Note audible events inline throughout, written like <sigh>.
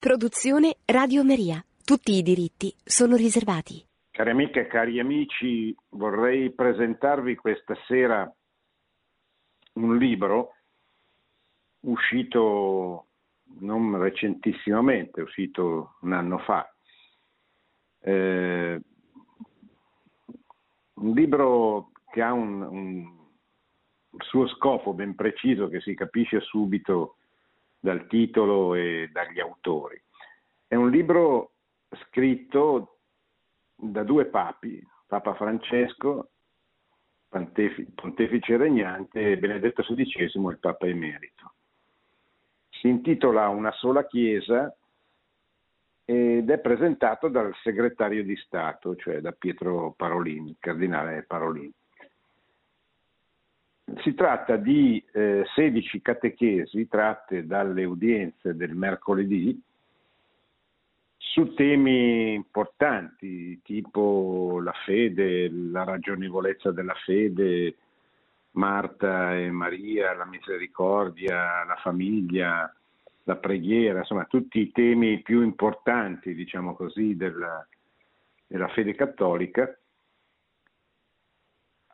Produzione Radio Maria. Tutti i diritti sono riservati. Cari amiche e cari amici, vorrei presentarvi questa sera un libro uscito non recentissimamente, uscito un anno fa. Eh, un libro che ha un, un suo scopo ben preciso che si capisce subito dal titolo e dagli autori. È un libro scritto da due papi, Papa Francesco, pontefice regnante, e Benedetto XVI, il Papa emerito. Si intitola Una sola Chiesa ed è presentato dal segretario di Stato, cioè da Pietro Parolini, il cardinale Parolini. Si tratta di eh, 16 catechesi tratte dalle udienze del mercoledì su temi importanti tipo la fede, la ragionevolezza della fede, Marta e Maria, la misericordia, la famiglia, la preghiera, insomma tutti i temi più importanti, diciamo così, della, della fede cattolica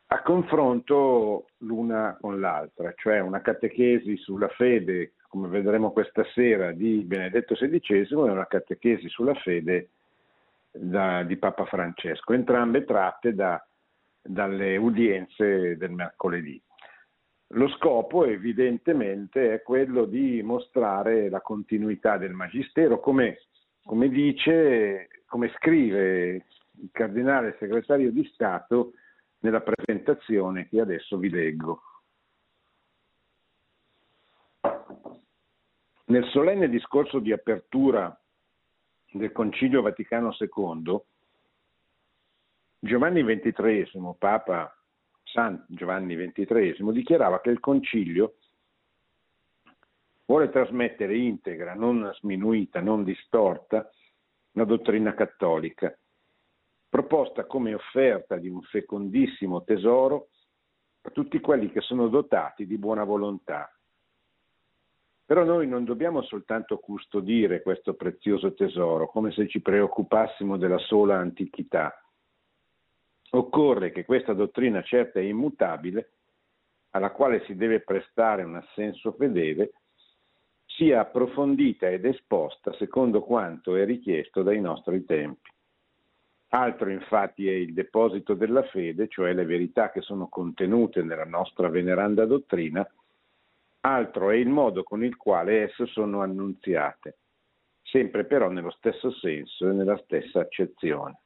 a confronto l'una con l'altra, cioè una catechesi sulla fede, come vedremo questa sera, di Benedetto XVI e una catechesi sulla fede da, di Papa Francesco, entrambe tratte da, dalle udienze del mercoledì. Lo scopo evidentemente è quello di mostrare la continuità del Magistero, come, come dice, come scrive il cardinale segretario di Stato nella presentazione che adesso vi leggo. Nel solenne discorso di apertura del Concilio Vaticano II, Giovanni XXIII, Papa San Giovanni XXIII, dichiarava che il Concilio vuole trasmettere integra, non sminuita, non distorta, la dottrina cattolica proposta come offerta di un fecondissimo tesoro a tutti quelli che sono dotati di buona volontà. Però noi non dobbiamo soltanto custodire questo prezioso tesoro come se ci preoccupassimo della sola antichità. Occorre che questa dottrina certa e immutabile, alla quale si deve prestare un assenso fedele, sia approfondita ed esposta secondo quanto è richiesto dai nostri tempi. Altro infatti è il deposito della fede, cioè le verità che sono contenute nella nostra veneranda dottrina, altro è il modo con il quale esse sono annunziate, sempre però nello stesso senso e nella stessa accezione.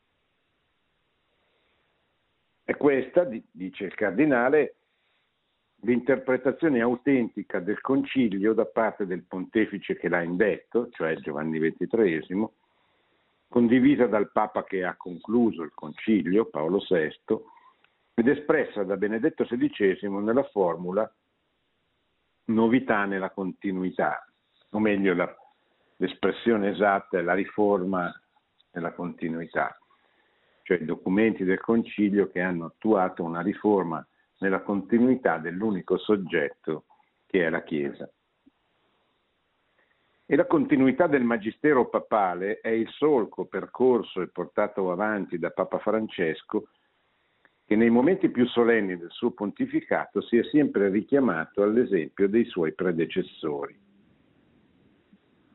E questa, dice il cardinale, l'interpretazione autentica del concilio da parte del pontefice che l'ha indetto, cioè Giovanni XXIII, condivisa dal Papa che ha concluso il concilio, Paolo VI, ed espressa da Benedetto XVI nella formula novità nella continuità, o meglio la, l'espressione esatta è la riforma nella continuità, cioè i documenti del concilio che hanno attuato una riforma nella continuità dell'unico soggetto che è la Chiesa. E la continuità del magistero papale è il solco percorso e portato avanti da Papa Francesco che nei momenti più solenni del suo pontificato si è sempre richiamato all'esempio dei suoi predecessori.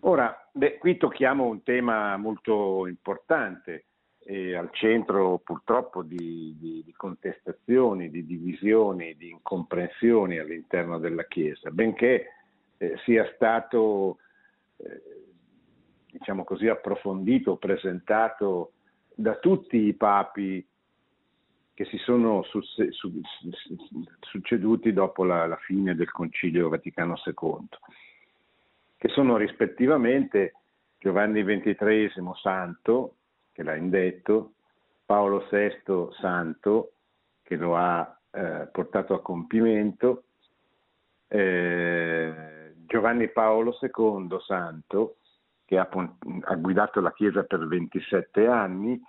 Ora, beh, qui tocchiamo un tema molto importante, eh, al centro purtroppo di, di, di, contestazioni, di divisioni, di incomprensioni all'interno della Chiesa, benché eh, sia stato diciamo così, approfondito, presentato da tutti i papi che si sono succeduti dopo la, la fine del Concilio Vaticano II, che sono rispettivamente Giovanni XXIII Santo, che l'ha indetto, Paolo VI Santo, che lo ha eh, portato a compimento, eh, Giovanni Paolo II Santo, che ha, ha guidato la Chiesa per 27 anni,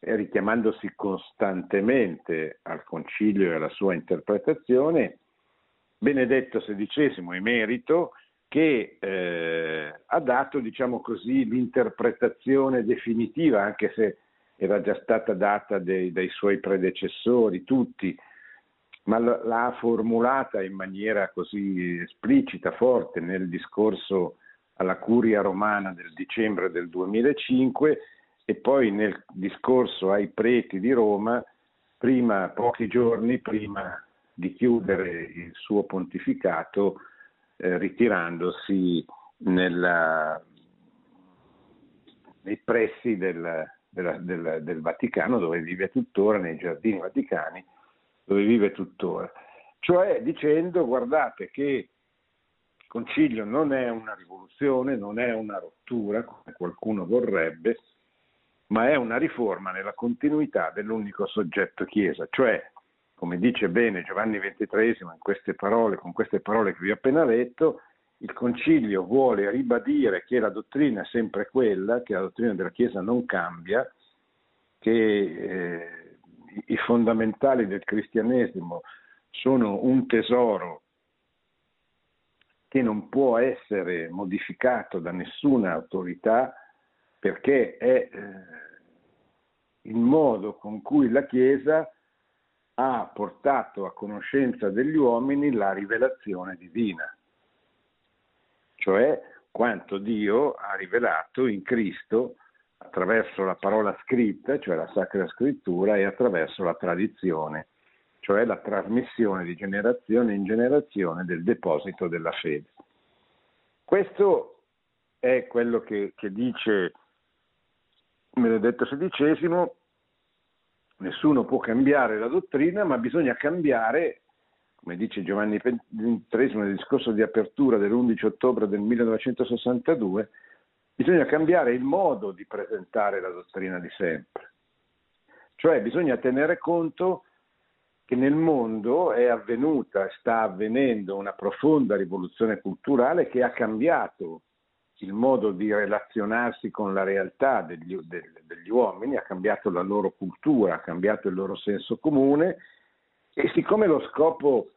richiamandosi costantemente al concilio e alla sua interpretazione, Benedetto XVI emerito, che eh, ha dato, diciamo così, l'interpretazione definitiva, anche se era già stata data dei, dai suoi predecessori, tutti, ma l'ha formulata in maniera così esplicita, forte, nel discorso alla Curia romana del dicembre del 2005 e poi nel discorso ai preti di Roma, prima, pochi giorni prima di chiudere il suo pontificato, eh, ritirandosi nella, nei pressi del, della, del, del Vaticano, dove vive tuttora, nei giardini vaticani, dove vive tuttora. Cioè dicendo, guardate che il concilio non è una rivoluzione, non è una rottura, come qualcuno vorrebbe, ma è una riforma nella continuità dell'unico soggetto Chiesa, cioè, come dice bene Giovanni XXIII queste parole, con queste parole che vi ho appena letto, il Concilio vuole ribadire che la dottrina è sempre quella, che la dottrina della Chiesa non cambia, che eh, i fondamentali del cristianesimo sono un tesoro che non può essere modificato da nessuna autorità perché è eh, il modo con cui la Chiesa ha portato a conoscenza degli uomini la rivelazione divina, cioè quanto Dio ha rivelato in Cristo attraverso la parola scritta, cioè la Sacra Scrittura, e attraverso la tradizione, cioè la trasmissione di generazione in generazione del deposito della fede. Questo è quello che, che dice Benedetto XVI, nessuno può cambiare la dottrina, ma bisogna cambiare, come dice Giovanni XXIII nel discorso di apertura dell'11 ottobre del 1962, bisogna cambiare il modo di presentare la dottrina di sempre. Cioè bisogna tenere conto che nel mondo è avvenuta, sta avvenendo una profonda rivoluzione culturale che ha cambiato il modo di relazionarsi con la realtà degli, degli, uomini, ha cambiato la loro cultura, ha cambiato il loro senso comune e siccome lo scopo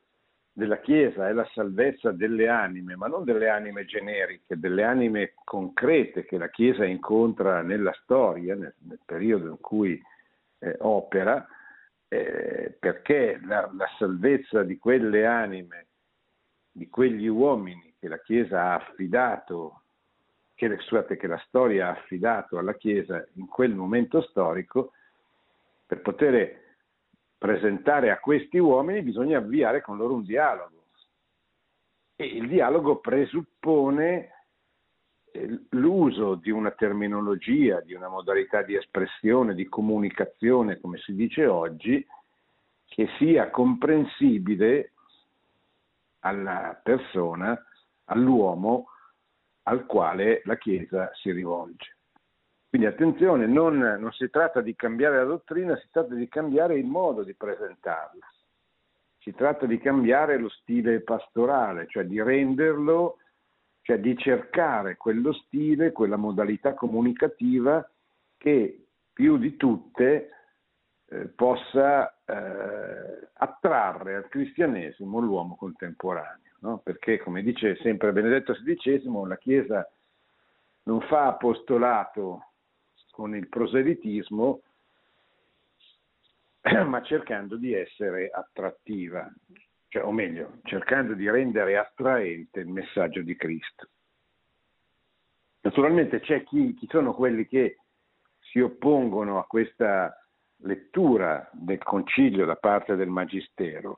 della Chiesa è la salvezza delle anime, ma non delle anime generiche, delle anime concrete che la Chiesa incontra nella storia, nel, nel periodo in cui eh, opera, eh, perché la, la salvezza di quelle anime, di quegli uomini che la Chiesa ha affidato, che, scusate, che la storia ha affidato alla Chiesa in quel momento storico, per poter presentare a questi uomini bisogna avviare con loro un dialogo. E il dialogo presuppone eh, l'uso di una terminologia, di una modalità di espressione, di comunicazione, come si dice oggi, che sia comprensibile alla persona, all'uomo al quale la Chiesa si rivolge. Quindi attenzione, non, non, si tratta di cambiare la dottrina, si tratta di cambiare il modo di presentarla. Si tratta di cambiare lo stile pastorale, cioè di renderlo, cioè di cercare quello stile, quella modalità comunicativa che più di tutte eh, possa eh, attrarre al cristianesimo l'uomo contemporaneo. No? Perché, come dice sempre Benedetto XVI, la Chiesa non fa apostolato con il proselitismo, <clears throat> ma cercando di essere attrattiva, cioè, o meglio, cercando di rendere attraente il messaggio di Cristo. Naturalmente c'è chi, chi sono quelli che si oppongono a questa lettura del concilio da parte del Magistero,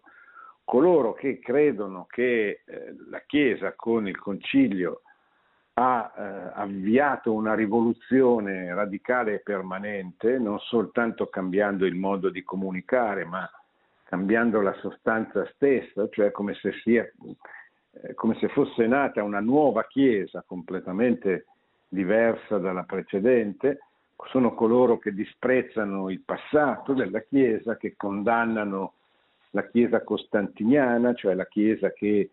coloro che credono che eh, la Chiesa con il concilio ha eh, avviato una rivoluzione radicale e permanente, non soltanto cambiando il modo di comunicare, ma cambiando la sostanza stessa, cioè come se, sia, eh, come se fosse nata una nuova Chiesa completamente diversa dalla precedente, sono coloro che disprezzano il passato della Chiesa, che condannano la Chiesa costantiniana, cioè la Chiesa che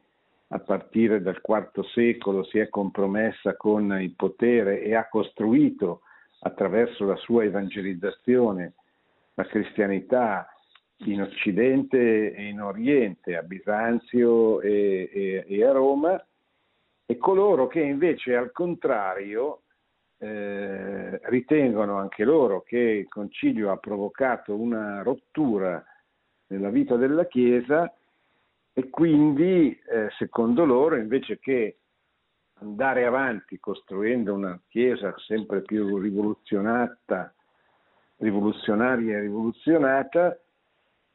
a partire dal IV secolo si è compromessa con il potere e ha costruito attraverso la sua evangelizzazione la cristianità in Occidente e in Oriente, a Bisanzio e, e, e a Roma, e coloro che invece al contrario eh, ritengono anche loro che il concilio ha provocato una rottura nella vita della Chiesa e quindi, eh, secondo loro, invece che andare avanti costruendo una Chiesa sempre più rivoluzionata, rivoluzionaria e rivoluzionata,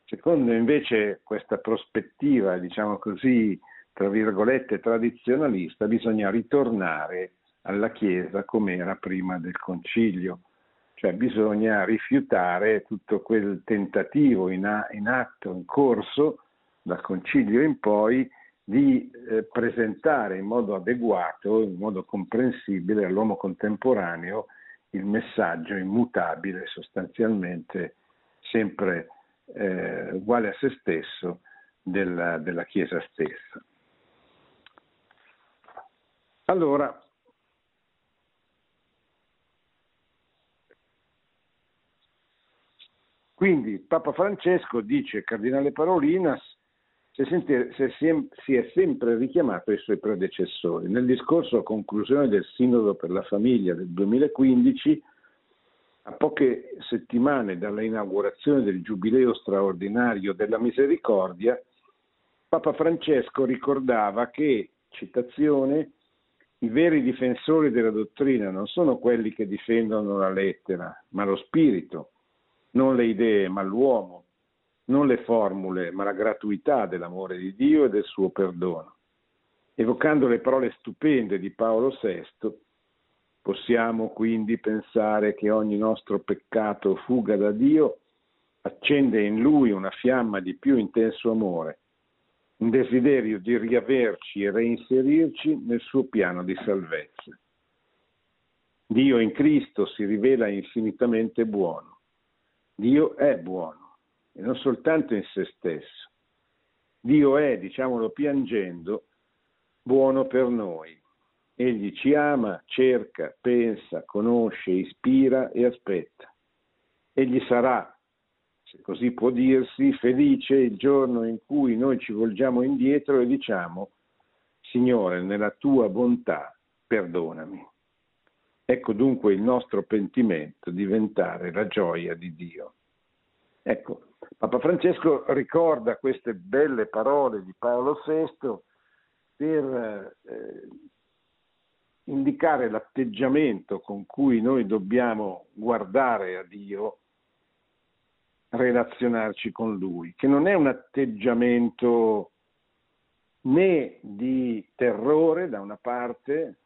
secondo invece questa prospettiva, diciamo così, tra virgolette, tradizionalista, bisogna ritornare alla Chiesa come era prima del concilio, cioè bisogna rifiutare tutto quel tentativo in, a, in atto, in corso, dal concilio in poi, di eh, presentare in modo adeguato, in modo comprensibile all'uomo contemporaneo il messaggio immutabile, sostanzialmente sempre eh, uguale a se stesso della, della Chiesa stessa. Allora, quindi Papa Francesco dice, Cardinale Parolinas, si è sempre richiamato ai suoi predecessori. Nel discorso a conclusione del Sinodo per la Famiglia del 2015, a poche settimane dalla inaugurazione del Giubileo straordinario della Misericordia, Papa Francesco ricordava che, citazione, i veri difensori della dottrina non sono quelli che difendono la lettera, ma lo spirito, non le idee, ma l'uomo, non le formule, ma la gratuità dell'amore di Dio e del suo perdono. Evocando le parole stupende di Paolo VI, possiamo quindi pensare che ogni nostro peccato fuga da Dio accende in lui una fiamma di più intenso amore un desiderio di riaverci e reinserirci nel suo piano di salvezza. Dio in Cristo si rivela infinitamente buono. Dio è buono e non soltanto in se stesso. Dio è, diciamolo piangendo, buono per noi. Egli ci ama, cerca, pensa, conosce, ispira e aspetta. Egli sarà se così può dirsi, felice il giorno in cui noi ci volgiamo indietro e diciamo, Signore, nella tua bontà, perdonami. Ecco dunque il nostro pentimento diventare la gioia di Dio. Ecco, Papa Francesco ricorda queste belle parole di Paolo VI per eh, indicare l'atteggiamento con cui noi dobbiamo guardare a Dio relazionarci con lui, che non è un atteggiamento né di terrore da una parte,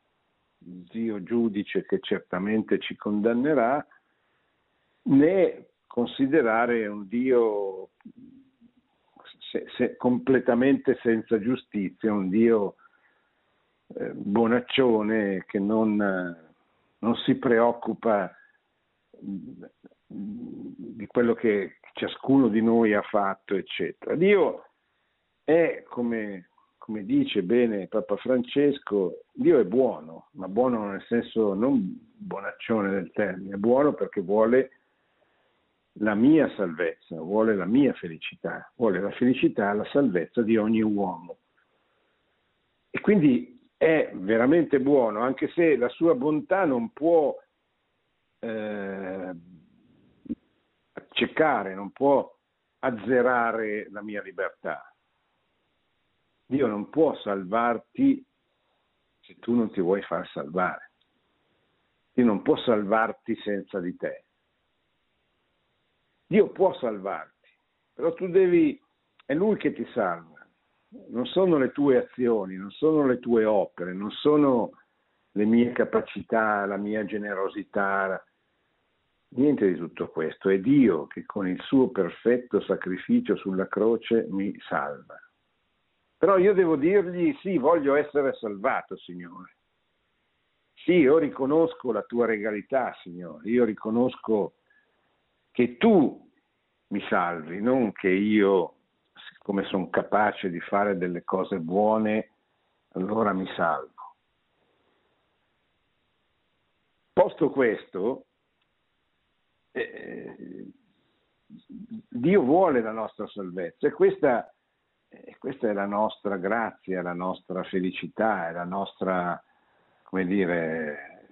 Dio giudice che certamente ci condannerà, né considerare un Dio se, se, completamente senza giustizia, un Dio eh, bonaccione che non, non si preoccupa di quello che ciascuno di noi ha fatto, eccetera. Dio è, come, come dice bene Papa Francesco, Dio è buono, ma buono nel senso non bonaccione del termine, è buono perché vuole la mia salvezza, vuole la mia felicità, vuole la felicità la salvezza di ogni uomo. E quindi è veramente buono, anche se la sua bontà non può eh, accecare, non può azzerare la mia libertà. Dio non può salvarti se tu non ti vuoi far salvare. Dio non può salvarti senza di te. Dio può salvarti, però tu devi, è Lui che ti salva. Non sono le tue azioni, non sono le tue opere, non sono le mie capacità, la mia generosità, Niente di tutto questo, è Dio che con il suo perfetto sacrificio sulla croce mi salva. Però io devo dirgli sì, voglio essere salvato, Signore. Sì, io riconosco la tua regalità, Signore, io riconosco che tu mi salvi, non che io, siccome sono capace di fare delle cose buone, allora mi salvo. Posto questo, eh, Dio vuole la nostra salvezza e questa E questa è la nostra grazia, la nostra felicità, è la nostra, come dire,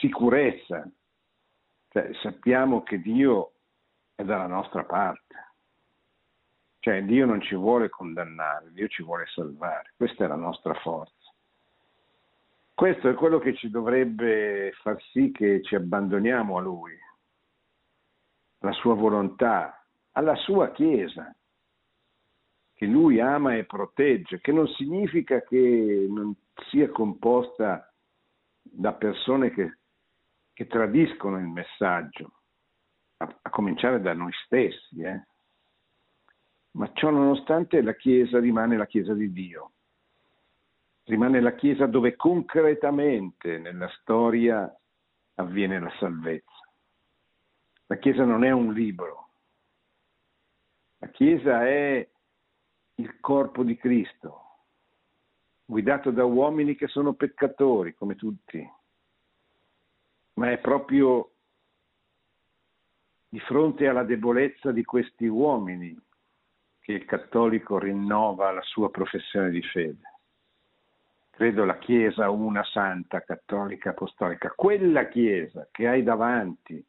sicurezza. Cioè, sappiamo che Dio è dalla nostra parte. Cioè Dio non ci vuole condannare, Dio ci vuole salvare. Questa è la nostra forza. Questo è quello che ci dovrebbe far sì che ci abbandoniamo a Lui, alla sua volontà, alla sua Chiesa, che Lui ama e protegge, che non significa che non sia composta da persone che, che tradiscono il messaggio, a, a cominciare da noi stessi. Eh? Ma ciò nonostante la Chiesa rimane la Chiesa di Dio, rimane la Chiesa dove concretamente nella storia avviene la salvezza. La Chiesa non è un libro, la Chiesa è il corpo di Cristo, guidato da uomini che sono peccatori come tutti, ma è proprio di fronte alla debolezza di questi uomini che il cattolico rinnova la sua professione di fede. Credo la Chiesa una santa, cattolica, apostolica, quella Chiesa che hai davanti,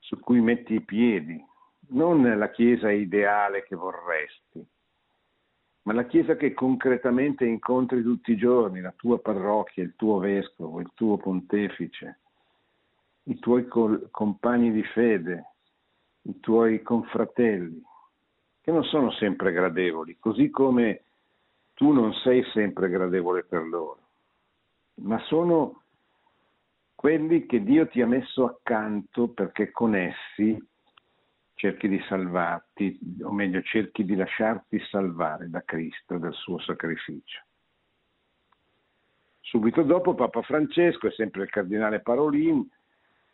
su cui metti i piedi, non la Chiesa ideale che vorresti, ma la Chiesa che concretamente incontri tutti i giorni, la tua parrocchia, il tuo vescovo, il tuo pontefice, i tuoi compagni di fede, i tuoi confratelli, che non sono sempre gradevoli, così come tu non sei sempre gradevole per loro, ma sono quelli che Dio ti ha messo accanto perché con essi cerchi di salvarti, o meglio cerchi di lasciarti salvare da Cristo, dal suo sacrificio. Subito dopo Papa Francesco e sempre il cardinale Parolin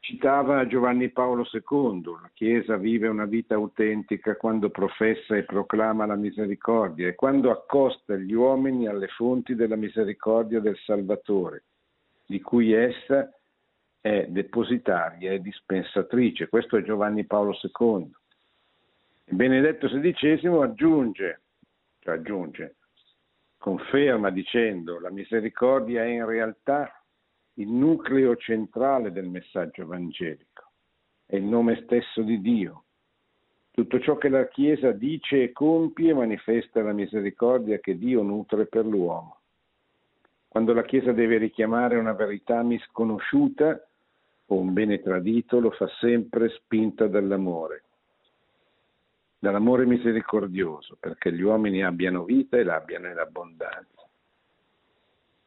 Citava Giovanni Paolo II, la Chiesa vive una vita autentica quando professa e proclama la misericordia e quando accosta gli uomini alle fonti della misericordia del Salvatore, di cui essa è depositaria e dispensatrice. Questo è Giovanni Paolo II. Benedetto XVI aggiunge, cioè aggiunge, conferma dicendo la misericordia è in realtà il nucleo centrale del messaggio evangelico, è il nome stesso di Dio. Tutto ciò che la Chiesa dice e compie manifesta la misericordia che Dio nutre per l'uomo. Quando la Chiesa deve richiamare una verità misconosciuta o un bene tradito, lo fa sempre spinta dall'amore, dall'amore misericordioso, perché gli uomini abbiano vita e l'abbiano in abbondanza.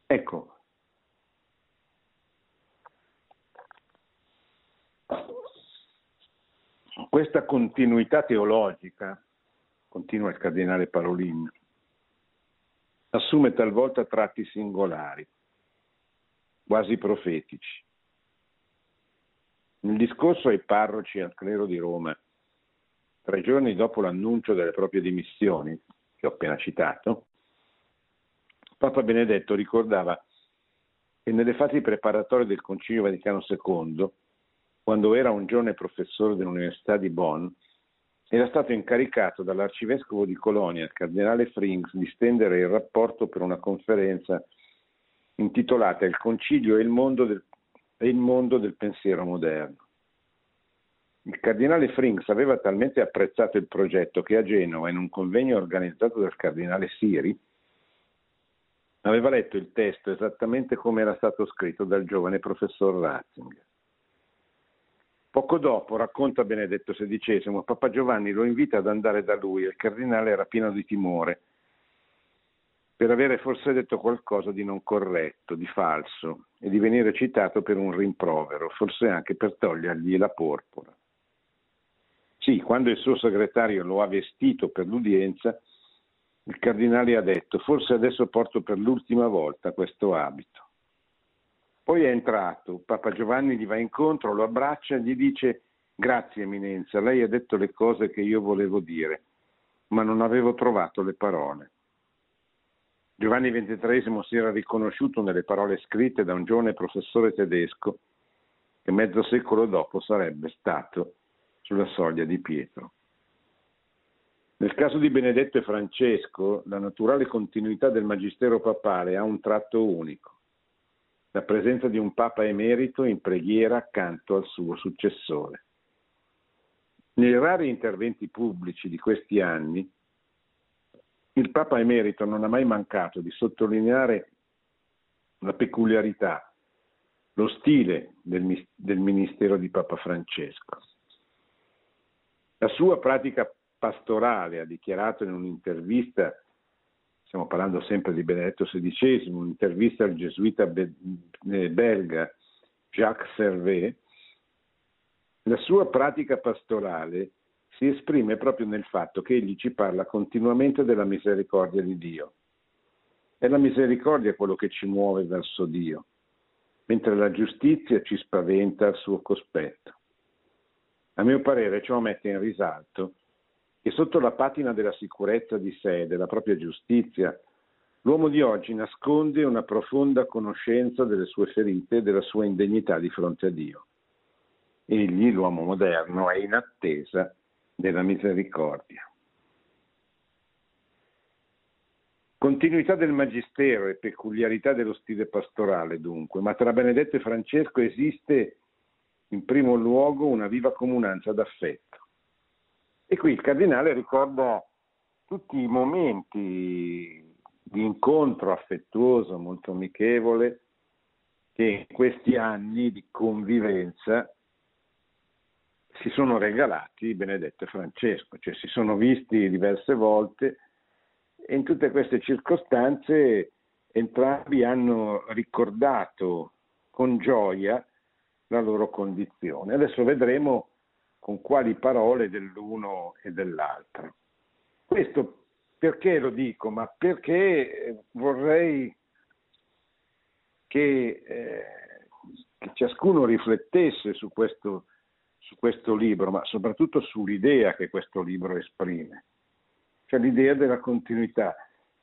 Ecco, Questa continuità teologica, continua il cardinale Parolin, assume talvolta tratti singolari, quasi profetici. Nel discorso ai parroci al clero di Roma, tre giorni dopo l'annuncio delle proprie dimissioni, che ho appena citato, Papa Benedetto ricordava che nelle fasi preparatorie del Concilio Vaticano II quando era un giovane professore dell'Università di Bonn, era stato incaricato dall'arcivescovo di Colonia, il cardinale Frings, di stendere il rapporto per una conferenza intitolata Il Concilio e il mondo del, e il mondo del pensiero moderno. Il cardinale Frings aveva talmente apprezzato il progetto che a Genova, in un convegno organizzato dal cardinale Siri, aveva letto il testo esattamente come era stato scritto dal giovane professor Ratzinger. Poco dopo, racconta Benedetto XVI, Papa Giovanni lo invita ad andare da lui e il cardinale era pieno di timore per avere forse detto qualcosa di non corretto, di falso e di venire citato per un rimprovero, forse anche per togliergli la porpora. Sì, quando il suo segretario lo ha vestito per l'udienza, il cardinale ha detto, forse adesso porto per l'ultima volta questo abito. Poi è entrato, Papa Giovanni gli va incontro, lo abbraccia e gli dice grazie Eminenza, lei ha detto le cose che io volevo dire, ma non avevo trovato le parole. Giovanni XXIII si era riconosciuto nelle parole scritte da un giovane professore tedesco che mezzo secolo dopo sarebbe stato sulla soglia di Pietro. Nel caso di Benedetto e Francesco, la naturale continuità del magistero papale ha un tratto unico, la presenza di un Papa emerito in preghiera accanto al suo successore. Nei rari interventi pubblici di questi anni, il Papa emerito non ha mai mancato di sottolineare la peculiarità, lo stile del, del ministero di Papa Francesco. La sua pratica pastorale ha dichiarato in un'intervista, stiamo parlando sempre di Benedetto XVI, un'intervista al gesuita belga Jacques Servet, la sua pratica pastorale si esprime proprio nel fatto che egli ci parla continuamente della misericordia di Dio. È la misericordia quello che ci muove verso Dio, mentre la giustizia ci spaventa al suo cospetto. A mio parere ciò mette in risalto che sotto la patina della sicurezza di sé e della propria giustizia, l'uomo di oggi nasconde una profonda conoscenza delle sue ferite e della sua indegnità di fronte a Dio. Egli, l'uomo moderno, è in attesa della misericordia. Continuità del magistero e peculiarità dello stile pastorale, dunque, ma tra Benedetto e Francesco esiste in primo luogo una viva comunanza d'affetto. E qui il cardinale ricorda tutti i momenti di incontro affettuoso, molto amichevole, che in questi anni di convivenza si sono regalati Benedetto e Francesco, cioè si sono visti diverse volte e in tutte queste circostanze entrambi hanno ricordato con gioia la loro condizione. Adesso vedremo con quali parole dell'uno e dell'altro. Questo perché lo dico? Ma perché vorrei che, eh, che ciascuno riflettesse su questo su questo libro, ma soprattutto sull'idea che questo libro esprime, cioè l'idea della continuità,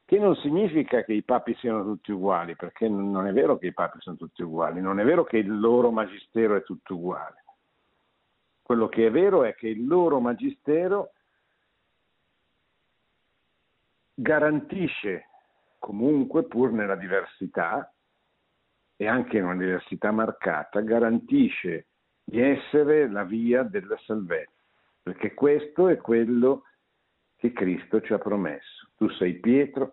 che non significa che i papi siano tutti uguali, perché non è vero che i papi sono tutti uguali, non è vero che il loro magistero è tutto uguale. Quello che è vero è che il loro magistero garantisce comunque, pur nella diversità, e anche in una diversità marcata, garantisce di essere la via della salvezza, perché questo è quello che Cristo ci ha promesso. Tu sei Pietro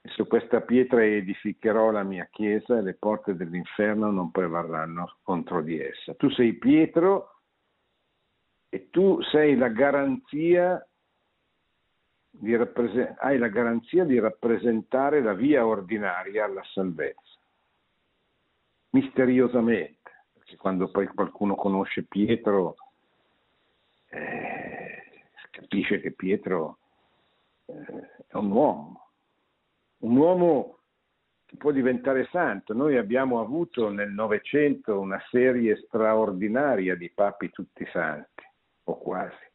e su questa pietra edificherò la mia chiesa e le porte dell'inferno non prevarranno contro di essa. Tu sei Pietro e tu sei la garanzia di rappresent- hai la garanzia di rappresentare la via ordinaria alla salvezza. Misteriosamente perché quando poi qualcuno conosce Pietro eh, capisce che Pietro eh, è un uomo, un uomo che può diventare santo. Noi abbiamo avuto nel Novecento una serie straordinaria di papi tutti santi, o quasi.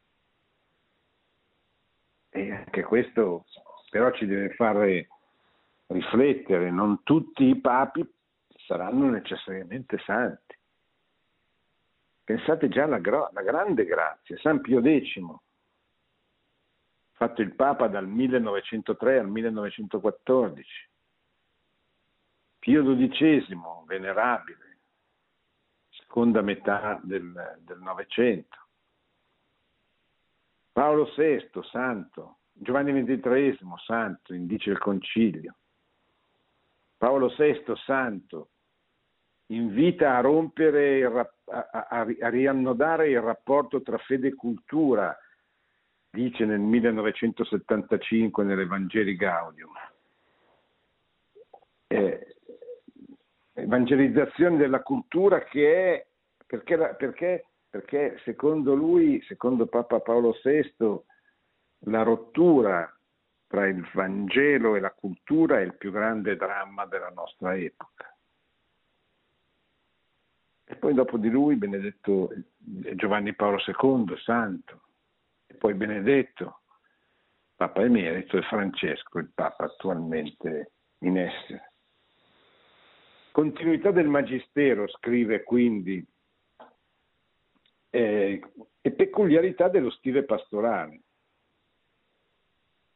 E anche questo però ci deve fare riflettere, non tutti i papi saranno necessariamente santi. Pensate già alla, alla grande grazia, San Pio X, fatto il Papa dal 1903 al 1914, Pio XII, venerabile, seconda metà del Novecento, Paolo VI, santo, Giovanni XXIII, santo, indice il concilio, Paolo VI, santo, invita a rompere, a, a, a riannodare il rapporto tra fede e cultura, dice nel 1975 nell'Evangeli Gaudium. Eh, evangelizzazione della cultura che è, perché, perché, perché secondo lui, secondo Papa Paolo VI, la rottura tra il Vangelo e la cultura è il più grande dramma della nostra epoca. E poi dopo di lui Benedetto Giovanni Paolo II, santo, e poi Benedetto, Papa Emerito, e Francesco, il Papa attualmente in essere. Continuità del Magistero, scrive quindi, eh, e peculiarità dello stile pastorale.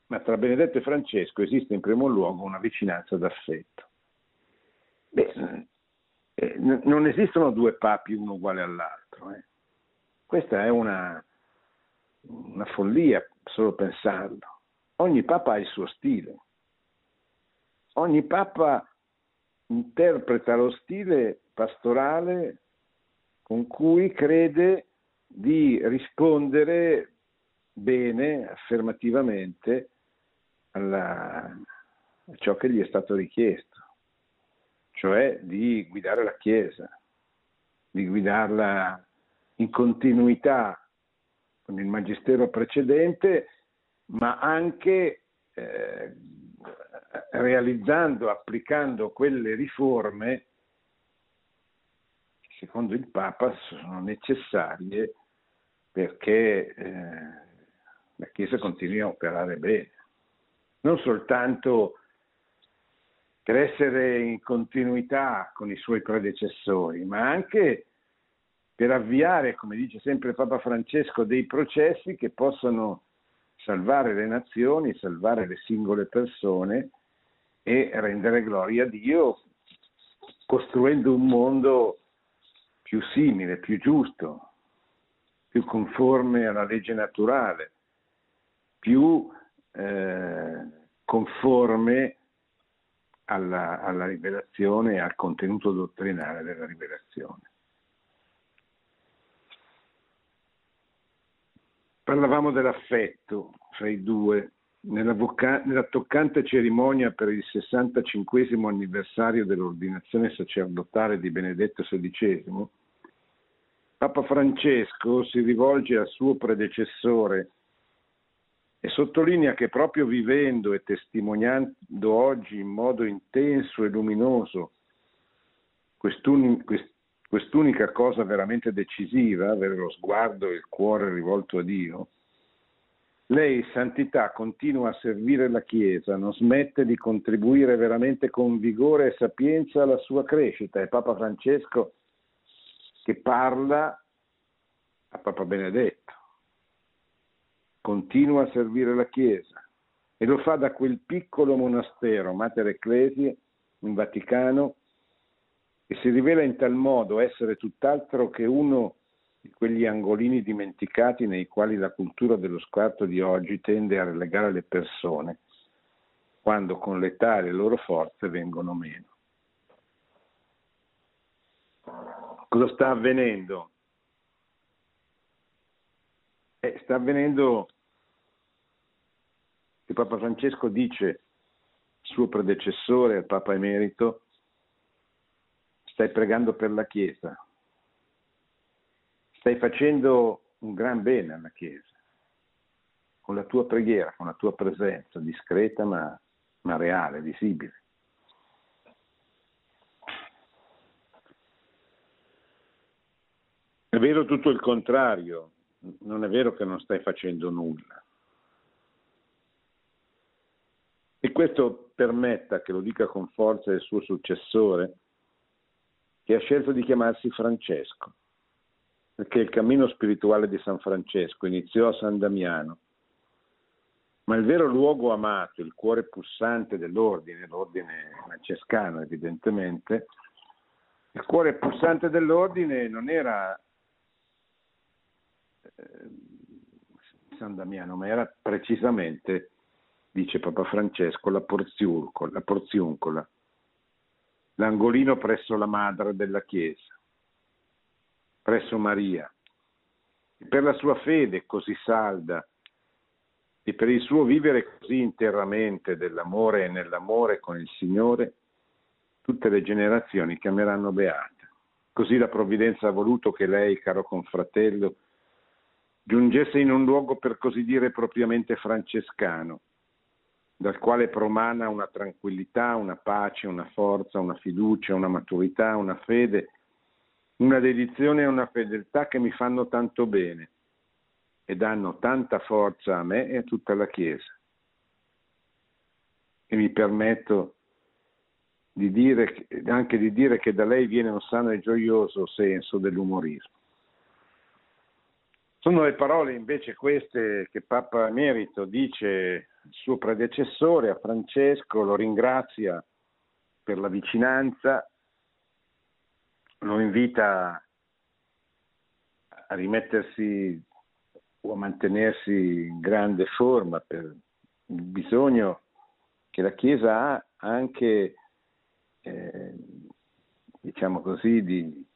ma tra Benedetto e Francesco esiste in primo luogo una vicinanza d'affetto. Beh, eh, non esistono due papi uno uguale all'altro. Eh. Questa è una, una follia solo pensarlo. Ogni papa ha il suo stile. Ogni papa interpreta lo stile pastorale con cui crede di rispondere bene, affermativamente, alla, a ciò che gli è stato richiesto, cioè di guidare la Chiesa, di guidarla in continuità con il magistero precedente, ma anche eh, realizzando, applicando quelle riforme che secondo il Papa sono necessarie perché eh, la Chiesa continui a operare bene, non soltanto per essere in continuità con i suoi predecessori, ma anche per avviare, come dice sempre Papa Francesco, dei processi che possano salvare le nazioni, salvare le singole persone e rendere gloria a Dio costruendo un mondo più simile, più giusto, più conforme alla legge naturale, più eh, conforme alla, alla rivelazione e al contenuto dottrinale della rivelazione. Parlavamo dell'affetto fra i due. Nella, voca- nella, toccante cerimonia per il 65 anniversario dell'ordinazione sacerdotale di Benedetto XVI, Papa Francesco si rivolge al suo predecessore e sottolinea che proprio vivendo e testimoniando oggi in modo intenso e luminoso quest'un- quest- quest'unica cosa veramente decisiva, avere lo sguardo e il cuore rivolto a Dio, lei, Santità, continua a servire la Chiesa, non smette di contribuire veramente con vigore e sapienza alla sua crescita. È Papa Francesco che parla a Papa Benedetto. Continua a servire la Chiesa e lo fa da quel piccolo monastero, Mater Ecclesie, in Vaticano, e si rivela in tal modo essere tutt'altro che uno di quegli angolini dimenticati nei quali la cultura dello squarto di oggi tende a relegare le persone quando con l'età le loro forze vengono meno. Cosa sta avvenendo? Eh, sta avvenendo che Papa Francesco dice suo predecessore, il Papa Emerito, stai pregando per la Chiesa, stai facendo un gran bene alla Chiesa, con la tua preghiera, con la tua presenza, discreta ma, ma reale, visibile. È vero tutto il contrario, non è vero che non stai facendo nulla. E questo permetta che lo dica con forza il suo successore, che ha scelto di chiamarsi Francesco, perché il cammino spirituale di San Francesco iniziò a San Damiano, ma il vero luogo amato, il cuore pulsante dell'ordine, l'ordine francescano evidentemente, il cuore pulsante dell'ordine non era San Damiano, ma era precisamente, dice Papa Francesco, la porziuncola, la porziuncola l'angolino presso la madre della Chiesa, presso Maria. Per la sua fede così salda e per il suo vivere così interamente dell'amore e nell'amore con il Signore, tutte le generazioni chiameranno beata. Così la provvidenza ha voluto che lei, caro confratello, giungesse in un luogo per così dire propriamente francescano, dal quale promana una tranquillità, una pace, una forza, una fiducia, una maturità, una fede, una dedizione e una fedeltà che mi fanno tanto bene e danno tanta forza a me e a tutta la Chiesa. E mi permetto di dire, anche di dire che da lei viene un sano e gioioso senso dell'umorismo. Sono le parole invece queste che Papa Emerito dice il suo predecessore, a Francesco, lo ringrazia per la vicinanza, lo invita a rimettersi o a mantenersi in grande forma per il bisogno che la Chiesa ha anche, eh, diciamo così, di,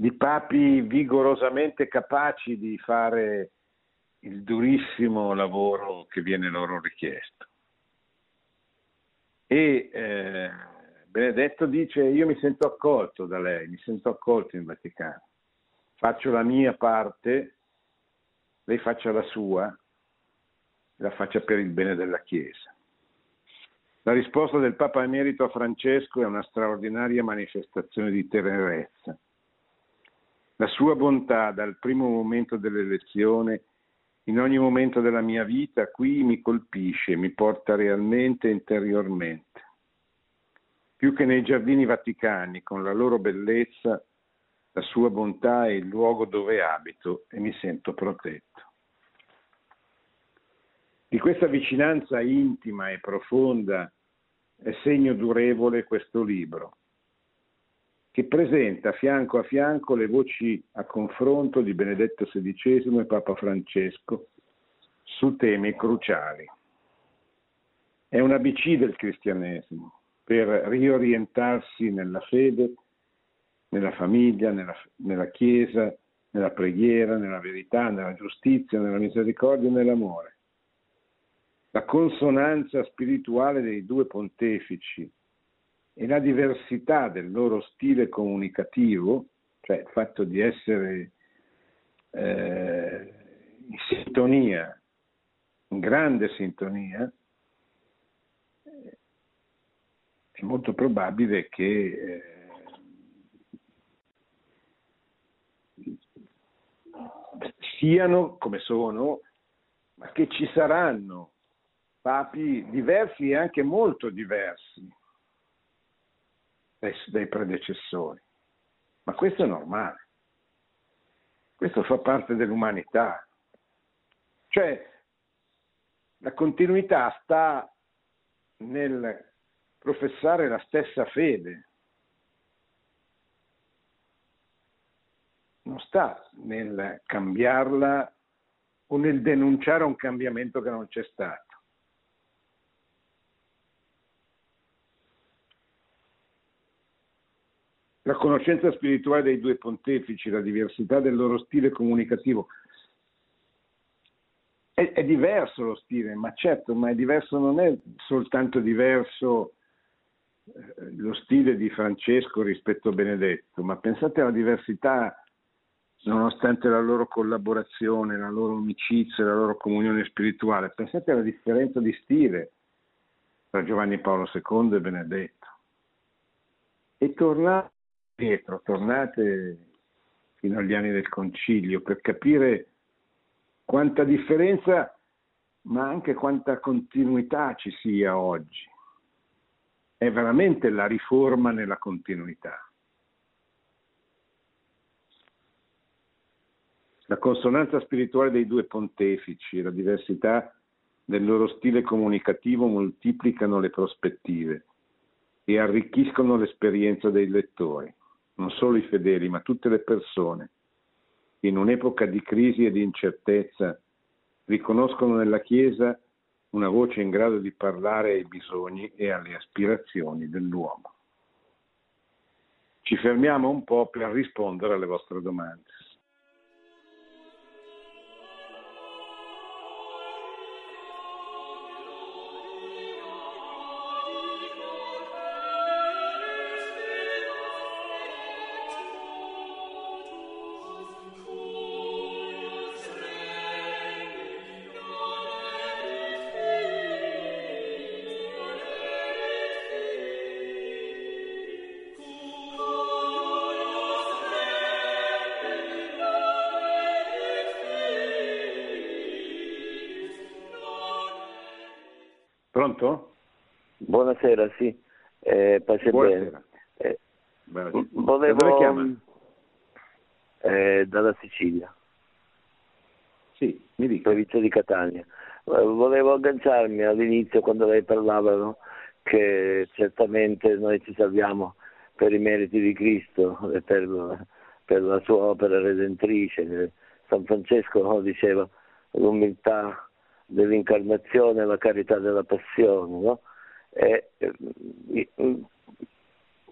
di papi vigorosamente capaci di fare il durissimo lavoro che viene loro richiesto. E eh, Benedetto dice io mi sento accolto da lei, mi sento accolto in Vaticano, faccio la mia parte, lei faccia la sua, la faccia per il bene della Chiesa. La risposta del Papa Emerito a Francesco è una straordinaria manifestazione di tenerezza la sua bontà dal primo momento dell'elezione, in ogni momento della mia vita, qui mi colpisce, mi porta realmente interiormente. Più che nei giardini vaticani, con la loro bellezza, la sua bontà è il luogo dove abito e mi sento protetto. Di questa vicinanza intima e profonda è segno durevole questo libro che presenta fianco a fianco le voci a confronto di Benedetto XVI e Papa Francesco su temi cruciali. È un ABC del cristianesimo per riorientarsi nella fede, nella famiglia, nella, nella Chiesa, nella preghiera, nella verità, nella giustizia, nella misericordia e nell'amore. La consonanza spirituale dei due pontefici e la diversità del loro stile comunicativo, cioè il fatto di essere eh, in sintonia, in grande sintonia, è molto probabile che eh, siano come sono, ma che ci saranno papi diversi e anche molto diversi dai, dai predecessori. Ma questo è normale. Questo fa parte dell'umanità. Cioè, la continuità sta nel professare la stessa fede, non sta nel cambiarla o nel denunciare un cambiamento che non c'è stato. La conoscenza spirituale dei due pontefici, la diversità del loro stile comunicativo. È, è, diverso lo stile, ma certo, ma è diverso, non è soltanto diverso eh, lo stile di Francesco rispetto a Benedetto, ma pensate alla diversità nonostante la loro collaborazione, la loro amicizia, la loro comunione spirituale. Pensate alla differenza di stile tra Giovanni Paolo II e Benedetto. E tornate indietro, tornate fino agli anni del concilio per capire quanta differenza, ma anche quanta continuità ci sia oggi. È veramente la riforma nella continuità. La consonanza spirituale dei due pontefici e la diversità del loro stile comunicativo moltiplicano le prospettive e arricchiscono l'esperienza dei lettori non solo i fedeli, ma tutte le persone, in un'epoca di crisi e di incertezza, riconoscono nella Chiesa una voce in grado di parlare ai bisogni e alle aspirazioni dell'uomo. Ci fermiamo un po' per rispondere alle vostre domande. Pronto? Buonasera, sì. Eh, pace Buonasera. bene. Eh, Buonasera. volevo, Da dove chiama? Eh, dalla Sicilia, Sì, mi dica. provincia di Catania. volevo agganciarmi all'inizio quando lei parlava no? che certamente noi ci salviamo per i meriti di Cristo e per, per la sua opera redentrice. San Francesco no, diceva l'umiltà dell'incarnazione la carità della passione. No? E,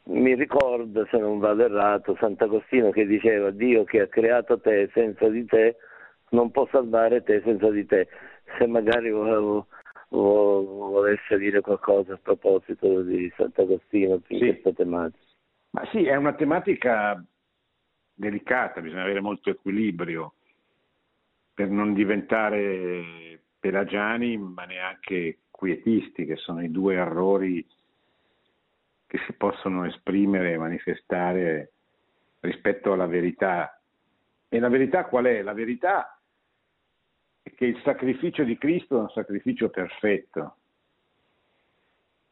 mi ricordo, se non vado errato, Sant'Agostino che diceva Dio che ha creato te senza di te non può salvare te senza di te. Se magari volevo, volesse dire qualcosa a proposito di Sant'Agostino su sì. questa tematica. Ma sì, è una tematica delicata, bisogna avere molto equilibrio per non diventare pelagiani ma neanche quietisti, che sono i due errori che si possono esprimere e manifestare rispetto alla verità. E la verità qual è? La verità è che il sacrificio di Cristo è un sacrificio perfetto.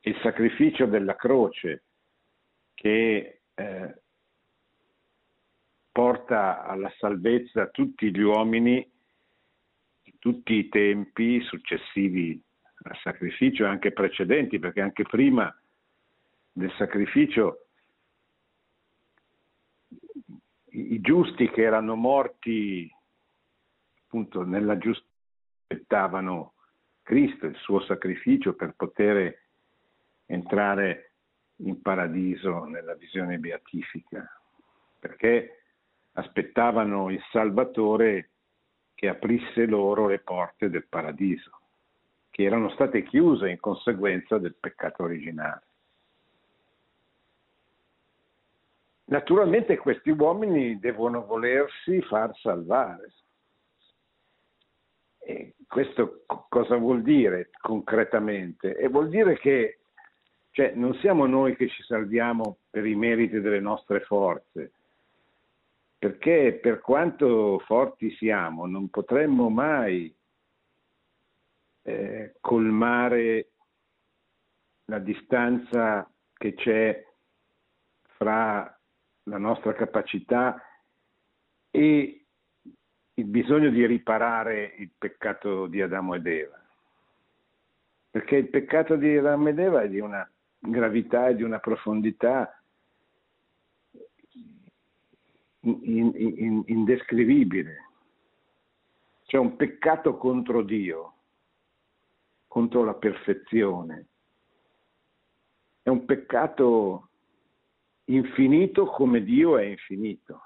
Il sacrificio della croce che eh, porta alla salvezza tutti gli uomini in tutti i tempi successivi al sacrificio e anche precedenti, perché anche prima del sacrificio, i giusti che erano morti appunto nella giustizia aspettavano Cristo, il suo sacrificio per poter entrare in paradiso nella visione beatifica, perché aspettavano il Salvatore che aprisse loro le porte del paradiso, che erano state chiuse in conseguenza del peccato originale. Naturalmente questi uomini devono volersi far salvare. E questo cosa vuol dire concretamente? E vuol dire che cioè, non siamo noi che ci salviamo per i meriti delle nostre forze, perché per quanto forti siamo non potremmo mai eh, colmare la distanza che c'è fra la nostra capacità e il bisogno di riparare il peccato di Adamo ed Eva. Perché il peccato di Adamo ed Eva è di una gravità e di una profondità in, in, indescrivibile. C'è un peccato contro Dio, contro la perfezione. È un peccato infinito come Dio è infinito.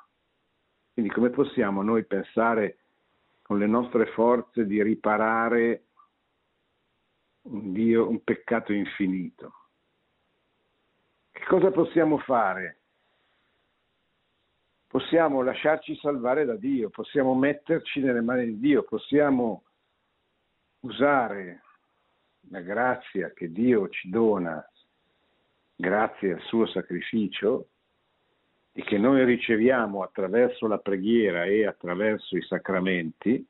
Quindi come possiamo noi pensare con le nostre forze di riparare un, Dio, un peccato infinito? Che cosa possiamo fare? Possiamo lasciarci salvare da Dio, possiamo metterci nelle mani di Dio, possiamo usare la grazia che Dio ci dona grazie al suo sacrificio e che noi riceviamo attraverso la preghiera e attraverso i sacramenti,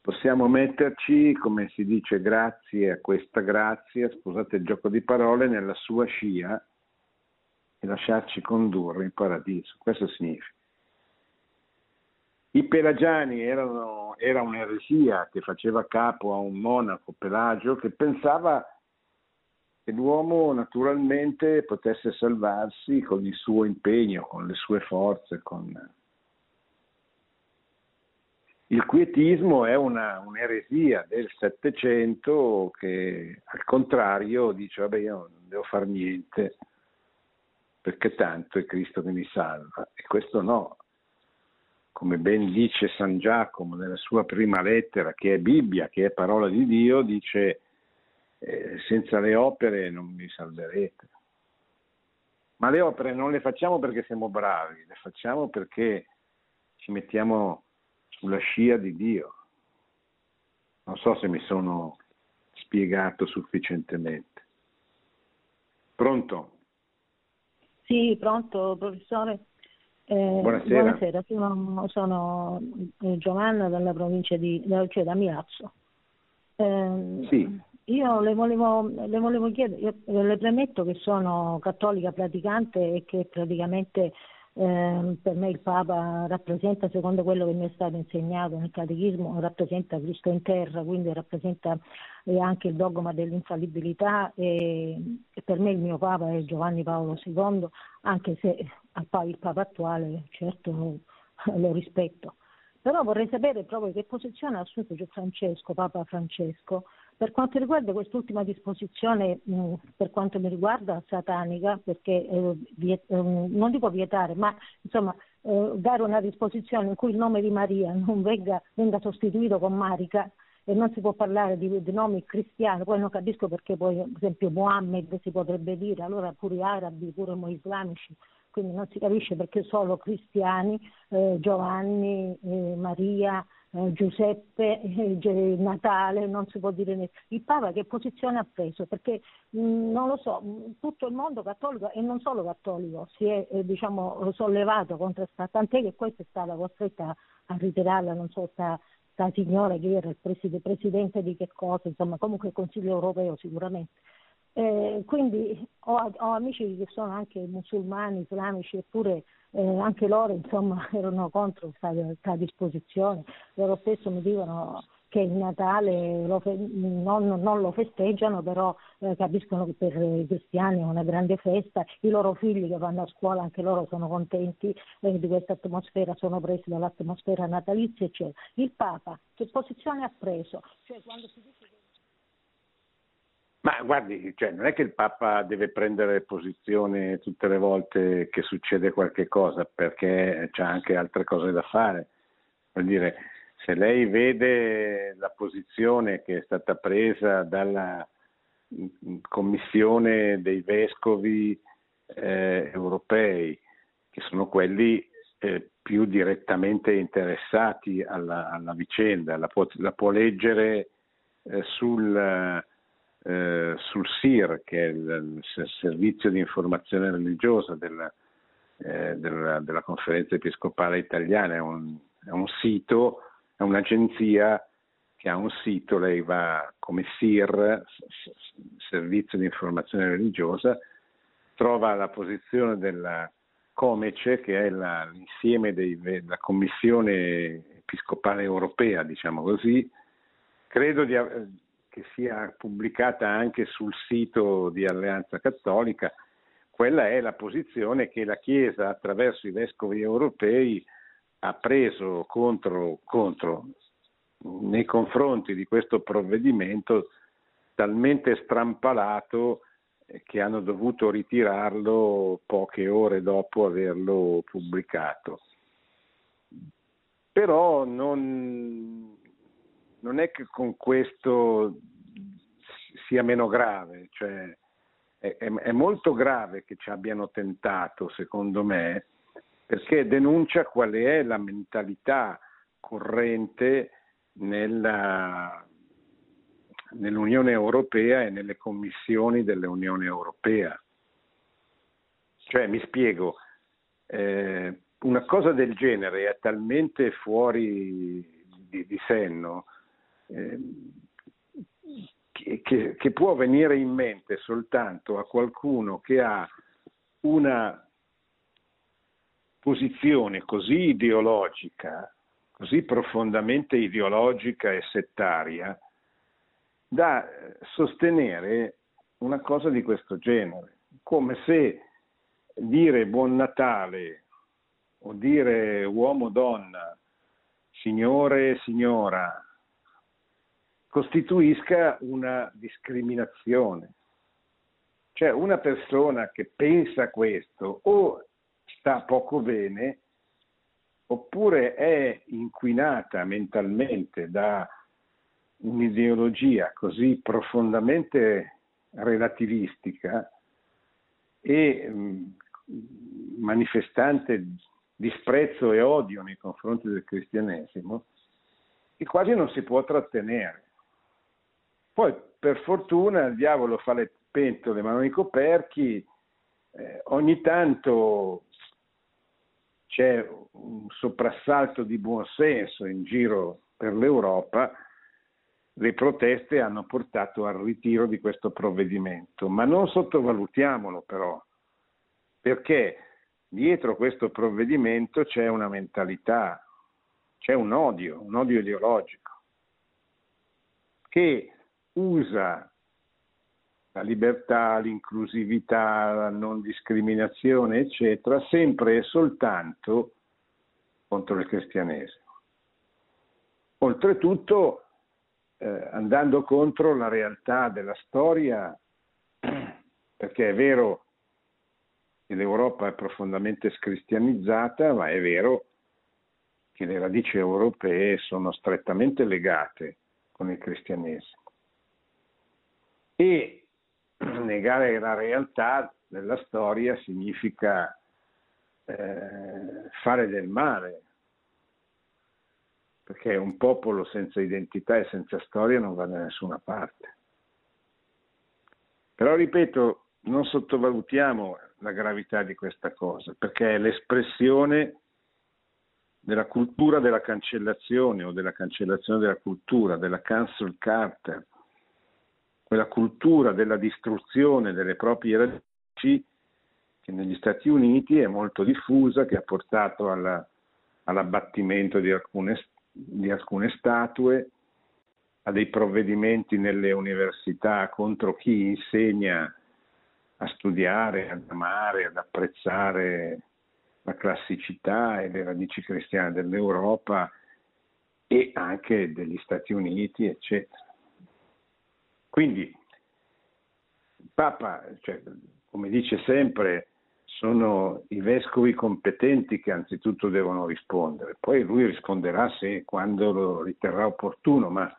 possiamo metterci, come si dice, grazie a questa grazia, scusate il gioco di parole, nella sua scia lasciarci condurre in paradiso. Questo significa. I pelagiani erano, era un'eresia che faceva capo a un monaco Pelagio che pensava che l'uomo naturalmente potesse salvarsi con il suo impegno, con le sue forze. Con... Il quietismo è una, un'eresia del Settecento che al contrario dice vabbè io non devo fare niente perché tanto è Cristo che mi salva e questo no. Come ben dice San Giacomo nella sua prima lettera, che è Bibbia, che è parola di Dio, dice eh, senza le opere non mi salverete. Ma le opere non le facciamo perché siamo bravi, le facciamo perché ci mettiamo sulla scia di Dio. Non so se mi sono spiegato sufficientemente. Pronto? Sì, pronto, professore. Eh, buonasera. buonasera. sono, sono eh, Giovanna dalla provincia di, cioè da Milazzo. Eh, sì. Io le volevo, le volevo chiedere, io le premetto che sono cattolica praticante e che praticamente eh, per me il Papa rappresenta, secondo quello che mi è stato insegnato nel catechismo, rappresenta Cristo in terra, quindi rappresenta eh, anche il dogma dell'infallibilità e, e, per me il mio Papa è Giovanni Paolo II, anche se il Papa attuale certo lo, <laughs> lo rispetto. Però vorrei sapere proprio che posizione ha assunto Francesco, Papa Francesco, per quanto riguarda quest'ultima disposizione, per quanto mi riguarda, satanica, perché eh, viet, eh, non dico vietare, ma insomma eh, dare una disposizione in cui il nome di Maria non venga, venga sostituito con Marica e non si può parlare di, di, nomi cristiani, poi non capisco perché poi per esempio Mohammed si potrebbe dire, allora pure arabi, pure islamici, quindi non si capisce perché solo cristiani, eh, Giovanni, Maria, eh, Giuseppe, eh, Natale, non si può dire niente. Il Papa che posizione ha preso? Perché mm, non lo so, mm, tutto il mondo cattolico e non solo cattolico si è eh, diciamo, sollevato contro questa, tant'è che questa è stata costretta a ritirarla, non so, sta, sta signora che era il presidente, presidente di che cosa, insomma comunque il Consiglio europeo sicuramente. Eh, quindi ho, ho, amici che sono anche musulmani, islamici, eppure eh, anche loro insomma, <laughs> erano contro questa disposizione. Loro spesso mi dicono che il Natale lo non, non, lo festeggiano, però eh, capiscono che per i cristiani è una grande festa, i loro figli che vanno a scuola anche loro sono contenti eh, di questa atmosfera, sono presi dall'atmosfera natalizia, eccetera. Il Papa che posizione ha preso? Cioè, quando si dice che ma guardi, cioè, non è che il Papa deve prendere posizione tutte le volte che succede qualche cosa, perché c'è anche altre cose da fare. Vuol dire, se lei vede la posizione che è stata presa dalla Commissione dei Vescovi eh, europei, che sono quelli eh, più direttamente interessati alla, alla vicenda, la può, la può leggere eh, sul eh, sul SIR, che è il, il, servizio di informazione religiosa della, eh, della, della conferenza episcopale italiana, è un, è un, sito, è un'agenzia che ha un sito, lei va come SIR, servizio di informazione religiosa, trova la posizione della Comece, che è la, l'insieme della Commissione Episcopale Europea, diciamo così, credo di, che sia pubblicata anche sul sito di Alleanza Cattolica, quella è la posizione che la Chiesa attraverso i vescovi europei ha preso contro, contro nei confronti di questo provvedimento talmente strampalato che hanno dovuto ritirarlo poche ore dopo averlo pubblicato. Però non, non è che con questo sia meno grave, cioè è, è, molto grave che ci abbiano tentato, secondo me, perché denuncia qual è la mentalità corrente nella, nell'Unione Europea e nelle commissioni dell'Unione Europea. Cioè, mi spiego, eh, una cosa del genere è talmente fuori di, di senno eh, che, che, può venire in mente soltanto a qualcuno che ha una posizione così ideologica, così profondamente ideologica e settaria, da sostenere una cosa di questo genere, come se dire buon Natale o dire uomo-donna, signore e signora, costituisca una discriminazione. Cioè una persona che pensa questo o sta poco bene oppure è inquinata mentalmente da un'ideologia così profondamente relativistica e mm, manifestante disprezzo e odio nei confronti del cristianesimo, che quasi non si può trattenere. Poi per fortuna il diavolo fa le pentole ma non i coperchi, eh, ogni tanto c'è un soprassalto di buonsenso in giro per l'Europa, le proteste hanno portato al ritiro di questo provvedimento, ma non sottovalutiamolo però, perché dietro questo provvedimento c'è una mentalità, c'è un odio, un odio ideologico, che usa la libertà, l'inclusività, la non discriminazione, eccetera, sempre e soltanto contro il cristianesimo. Oltretutto eh, andando contro la realtà della storia, <clears throat> perché è vero che l'Europa è profondamente scristianizzata, ma è vero che le radici europee sono strettamente legate con il cristianesimo. E <clears throat> negare la realtà della storia significa eh, fare del male, perché un popolo senza identità e senza storia non va da nessuna parte. Però ripeto, non sottovalutiamo la gravità di questa cosa, perché è l'espressione della cultura della cancellazione o della cancellazione della cultura, della cancel Carter, quella cultura della distruzione delle proprie radici che negli Stati Uniti è molto diffusa, che ha portato alla, all'abbattimento di alcune di alcune statue, a dei provvedimenti nelle università contro chi insegna a studiare, ad amare, ad apprezzare la classicità e le radici cristiane dell'Europa e anche degli Stati Uniti, eccetera. Quindi il Papa, cioè, come dice sempre, sono i vescovi competenti che anzitutto devono rispondere, poi lui risponderà se quando lo riterrà opportuno, ma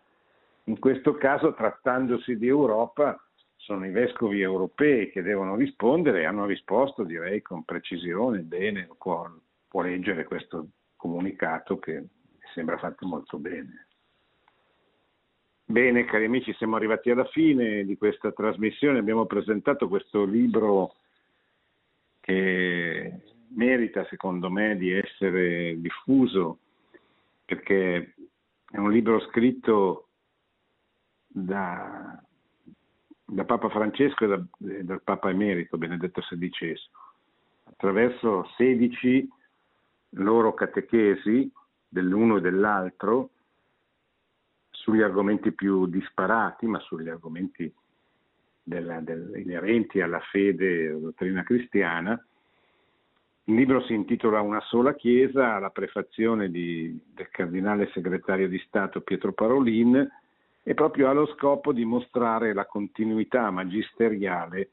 in questo caso trattandosi di Europa sono i vescovi europei che devono rispondere e hanno risposto direi con precisione, bene, può, può leggere questo comunicato che sembra fatto molto bene. Bene, cari amici, siamo arrivati alla fine di questa trasmissione, abbiamo presentato questo libro che merita secondo me di essere diffuso perché è un libro scritto da, da Papa Francesco e, da, dal Papa Emerito Benedetto XVI attraverso 16 loro catechesi dell'uno e dell'altro sugli argomenti più disparati, ma sugli argomenti della, del, inerenti alla fede e alla dottrina cristiana. Il libro si intitola Una sola Chiesa, la prefazione di, del cardinale segretario di Stato Pietro Parolin e proprio ha lo scopo di mostrare la continuità magisteriale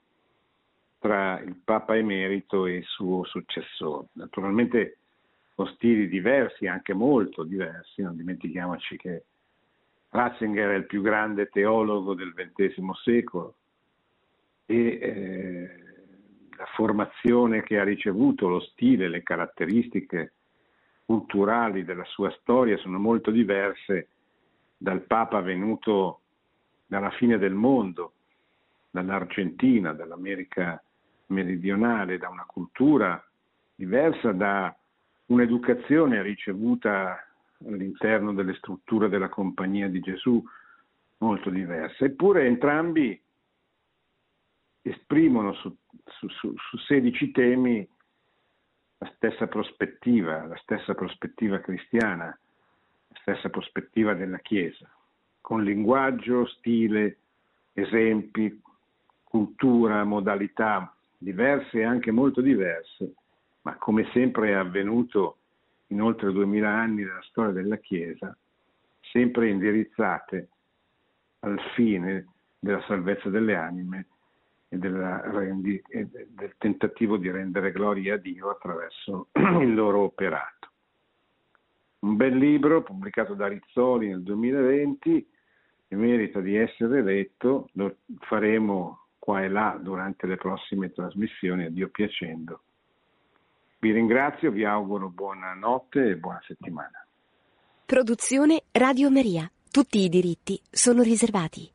tra il Papa emerito e il suo successore. Naturalmente con stili diversi, anche molto diversi, non dimentichiamoci che Ratzinger è il più grande teologo del XX secolo, e eh, la formazione che ha ricevuto, lo stile, le caratteristiche culturali della sua storia sono molto diverse dal Papa venuto dalla fine del mondo, dall'Argentina, dall'America meridionale, da una cultura diversa, da un'educazione ricevuta all'interno delle strutture della Compagnia di Gesù molto diversa. Eppure entrambi esprimono su, su, su, su 16 temi la stessa prospettiva, la stessa prospettiva cristiana, la stessa prospettiva della Chiesa, con linguaggio, stile, esempi, cultura, modalità diverse e anche molto diverse, ma come sempre è avvenuto in oltre duemila anni della storia della Chiesa, sempre indirizzate al fine della salvezza delle anime e, della, e del tentativo di rendere gloria a Dio attraverso <clears throat> il loro operato. Un bel libro pubblicato da Rizzoli nel 2020 che merita di essere letto, lo faremo qua e là durante le prossime trasmissioni, a Dio piacendo. Vi ringrazio, vi auguro buona notte e buona settimana. Produzione Radio Maria. Tutti i diritti sono riservati.